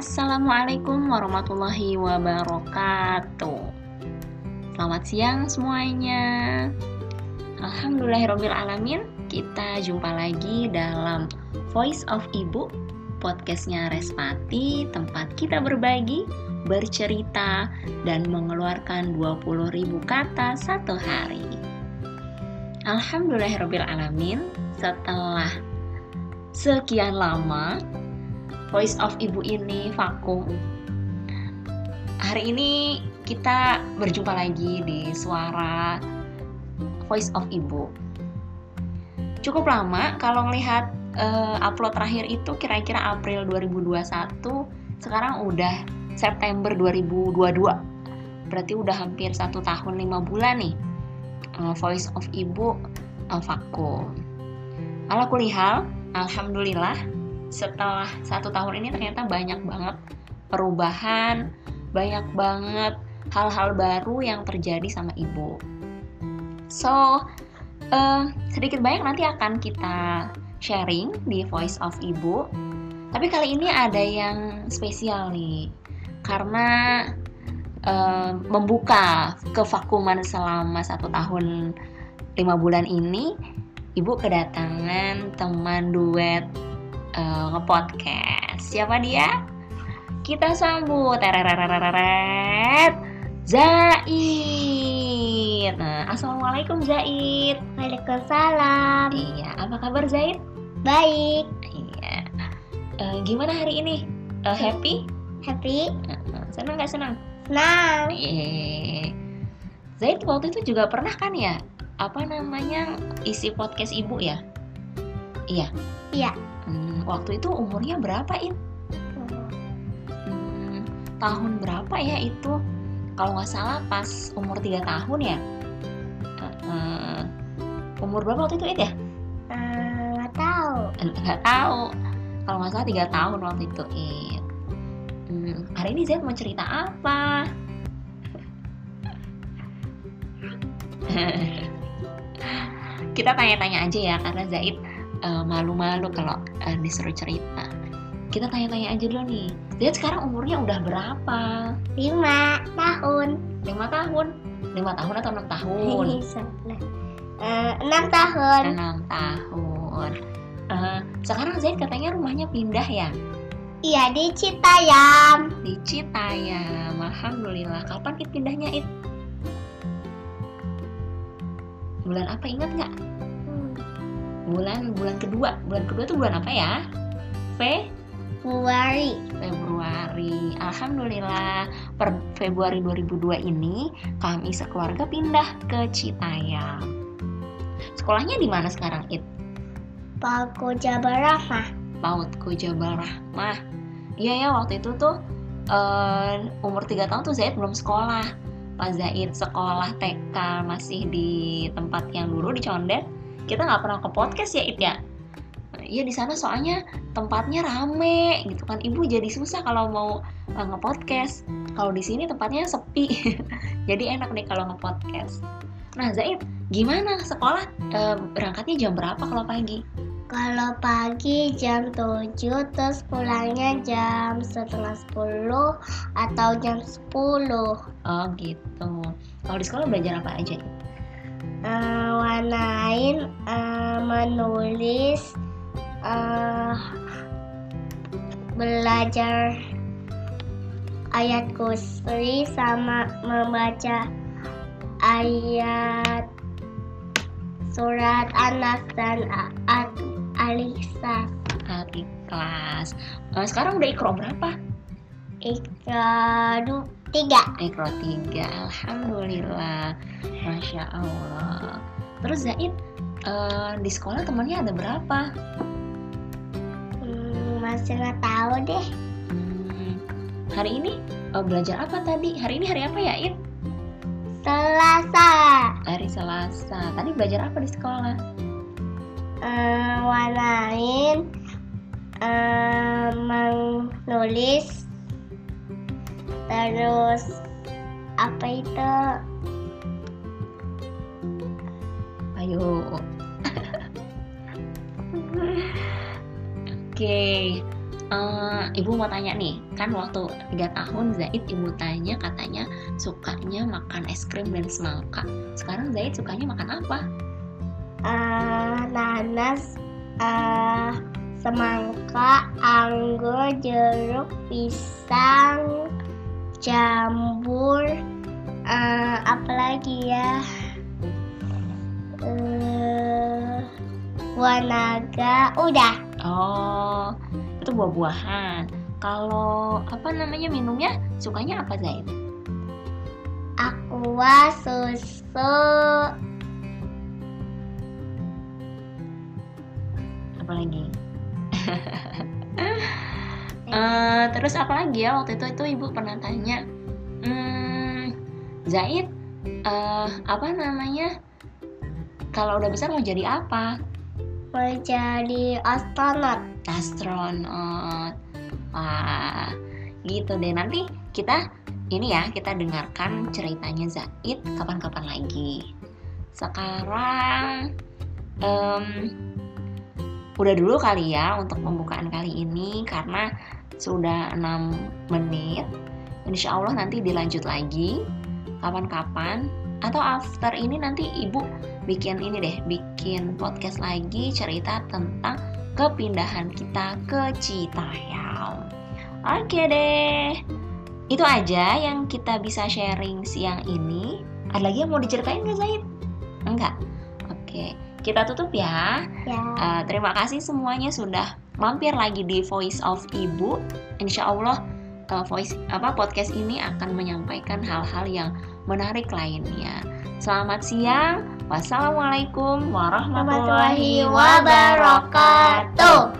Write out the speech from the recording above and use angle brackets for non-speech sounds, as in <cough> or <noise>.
Assalamualaikum warahmatullahi wabarakatuh. Selamat siang semuanya. Alhamdulillahirobbilalamin. Kita jumpa lagi dalam Voice of Ibu, podcastnya Respati, tempat kita berbagi, bercerita, dan mengeluarkan 20.000 kata satu hari. Alhamdulillahirobbilalamin. Setelah sekian lama voice of ibu ini vakum. Hari ini kita berjumpa lagi di suara voice of ibu. Cukup lama kalau melihat uh, upload terakhir itu kira-kira April 2021, sekarang udah September 2022. Berarti udah hampir satu tahun lima bulan nih uh, voice of ibu uh, vakum. Ala alhamdulillah setelah satu tahun ini ternyata banyak banget perubahan, banyak banget hal-hal baru yang terjadi sama ibu. So, uh, sedikit banyak nanti akan kita sharing di Voice of Ibu. Tapi kali ini ada yang spesial nih, karena uh, membuka kevakuman selama satu tahun lima bulan ini, ibu kedatangan teman duet uh, ngepodcast. Siapa dia? Kita sambut tereret Zaid. Nah, assalamualaikum Zaid. Waalaikumsalam. Iya, apa kabar Zaid? Baik. Iya. Uh, gimana hari ini? Uh, happy? Happy. Uh, senang nggak senang? Senang. Iya. Zaid waktu itu juga pernah kan ya? Apa namanya isi podcast ibu ya? Iya. Iya. Hmm, waktu itu umurnya berapa in? Hmm, tahun berapa ya itu? Kalau nggak salah pas umur 3 tahun ya? Uh, umur berapa waktu itu it ya? Nggak uh, tahu. Nggak tahu. Kalau nggak salah 3 tahun waktu itu it. Hmm, hari ini Zaid mau cerita apa? <laughs> Kita tanya-tanya aja ya karena Zaid uh, malu-malu kalau uh, disuruh cerita. Kita tanya-tanya aja dulu nih. Zaid sekarang umurnya udah berapa? Lima tahun. Lima tahun? Lima tahun atau enam tahun? uh, enam tahun. Enam tahun. Uh, sekarang Zaid katanya rumahnya pindah ya? Iya di Citayam. Di Citayam. Alhamdulillah. Kapan it pindahnya it? Bulan apa ingat nggak? Bulan bulan kedua. Bulan kedua itu bulan apa ya? Februari. Februari. Alhamdulillah per Februari 2002 ini kami sekeluarga pindah ke Citayam. Sekolahnya di mana sekarang it? Paut Jabal Rahmah Paut Jabal Rahmah iya ya waktu itu tuh uh, umur 3 tahun tuh Zaid belum sekolah. Pak Zaid sekolah TK masih di tempat yang dulu di Condet kita nggak pernah ke podcast ya It ya? Iya di sana soalnya tempatnya rame gitu kan. Ibu jadi susah kalau mau uh, ngepodcast. Kalau di sini tempatnya sepi. <laughs> Jadi enak nih kalau ngepodcast. Nah Zaid gimana? Sekolah uh, berangkatnya jam berapa kalau pagi? Kalau pagi jam 7 terus pulangnya jam setengah 10 atau jam 10 oh gitu. Kalau di sekolah belajar apa aja uh, warnain uh, menulis uh, belajar ayat kusri sama membaca ayat surat anak dan aliksas kelas uh, sekarang udah ikro berapa? Ikro tiga. Ikro tiga alhamdulillah. Masya allah. Terus Zaid uh, di sekolah temannya ada berapa? Hmm, masih nggak tahu deh. Hmm, hari ini uh, belajar apa tadi? Hari ini hari apa ya It Selasa. Hari Selasa. Tadi belajar apa di sekolah? Uh, warnain uh, menulis terus apa itu? Ayo. Oke uh, ibu mau tanya nih. Kan waktu tiga tahun Zaid ibu tanya katanya sukanya makan es krim dan semangka sekarang Zaid sukanya makan apa? Uh, nanas uh, semangka anggur jeruk pisang jamur uh, apalagi ya? Uh, buah naga udah. Oh itu buah-buahan. Kalau apa namanya minumnya? Sukanya apa Zaid aqua susu. Apa lagi <laughs> uh, terus apa lagi ya? Waktu itu itu ibu pernah tanya hmm, Zaid uh, apa namanya? Kalau udah besar mau jadi apa? Mau jadi astronot. Astronot. Wah gitu deh. Nanti kita ini ya kita dengarkan ceritanya Zaid kapan-kapan lagi. Sekarang um, udah dulu kali ya untuk pembukaan kali ini karena sudah 6 menit Insya Allah nanti dilanjut lagi kapan-kapan atau after ini nanti ibu bikin ini deh bikin podcast lagi cerita tentang kepindahan kita ke Citayam. Oke deh, itu aja yang kita bisa sharing siang ini. Ada lagi yang mau diceritain nggak Zaid? Enggak. Oke, kita tutup ya. ya. Uh, terima kasih semuanya sudah mampir lagi di Voice of Ibu. Insya Allah uh, voice apa podcast ini akan menyampaikan hal-hal yang menarik lainnya. Selamat siang. Wassalamualaikum warahmatullahi wabarakatuh.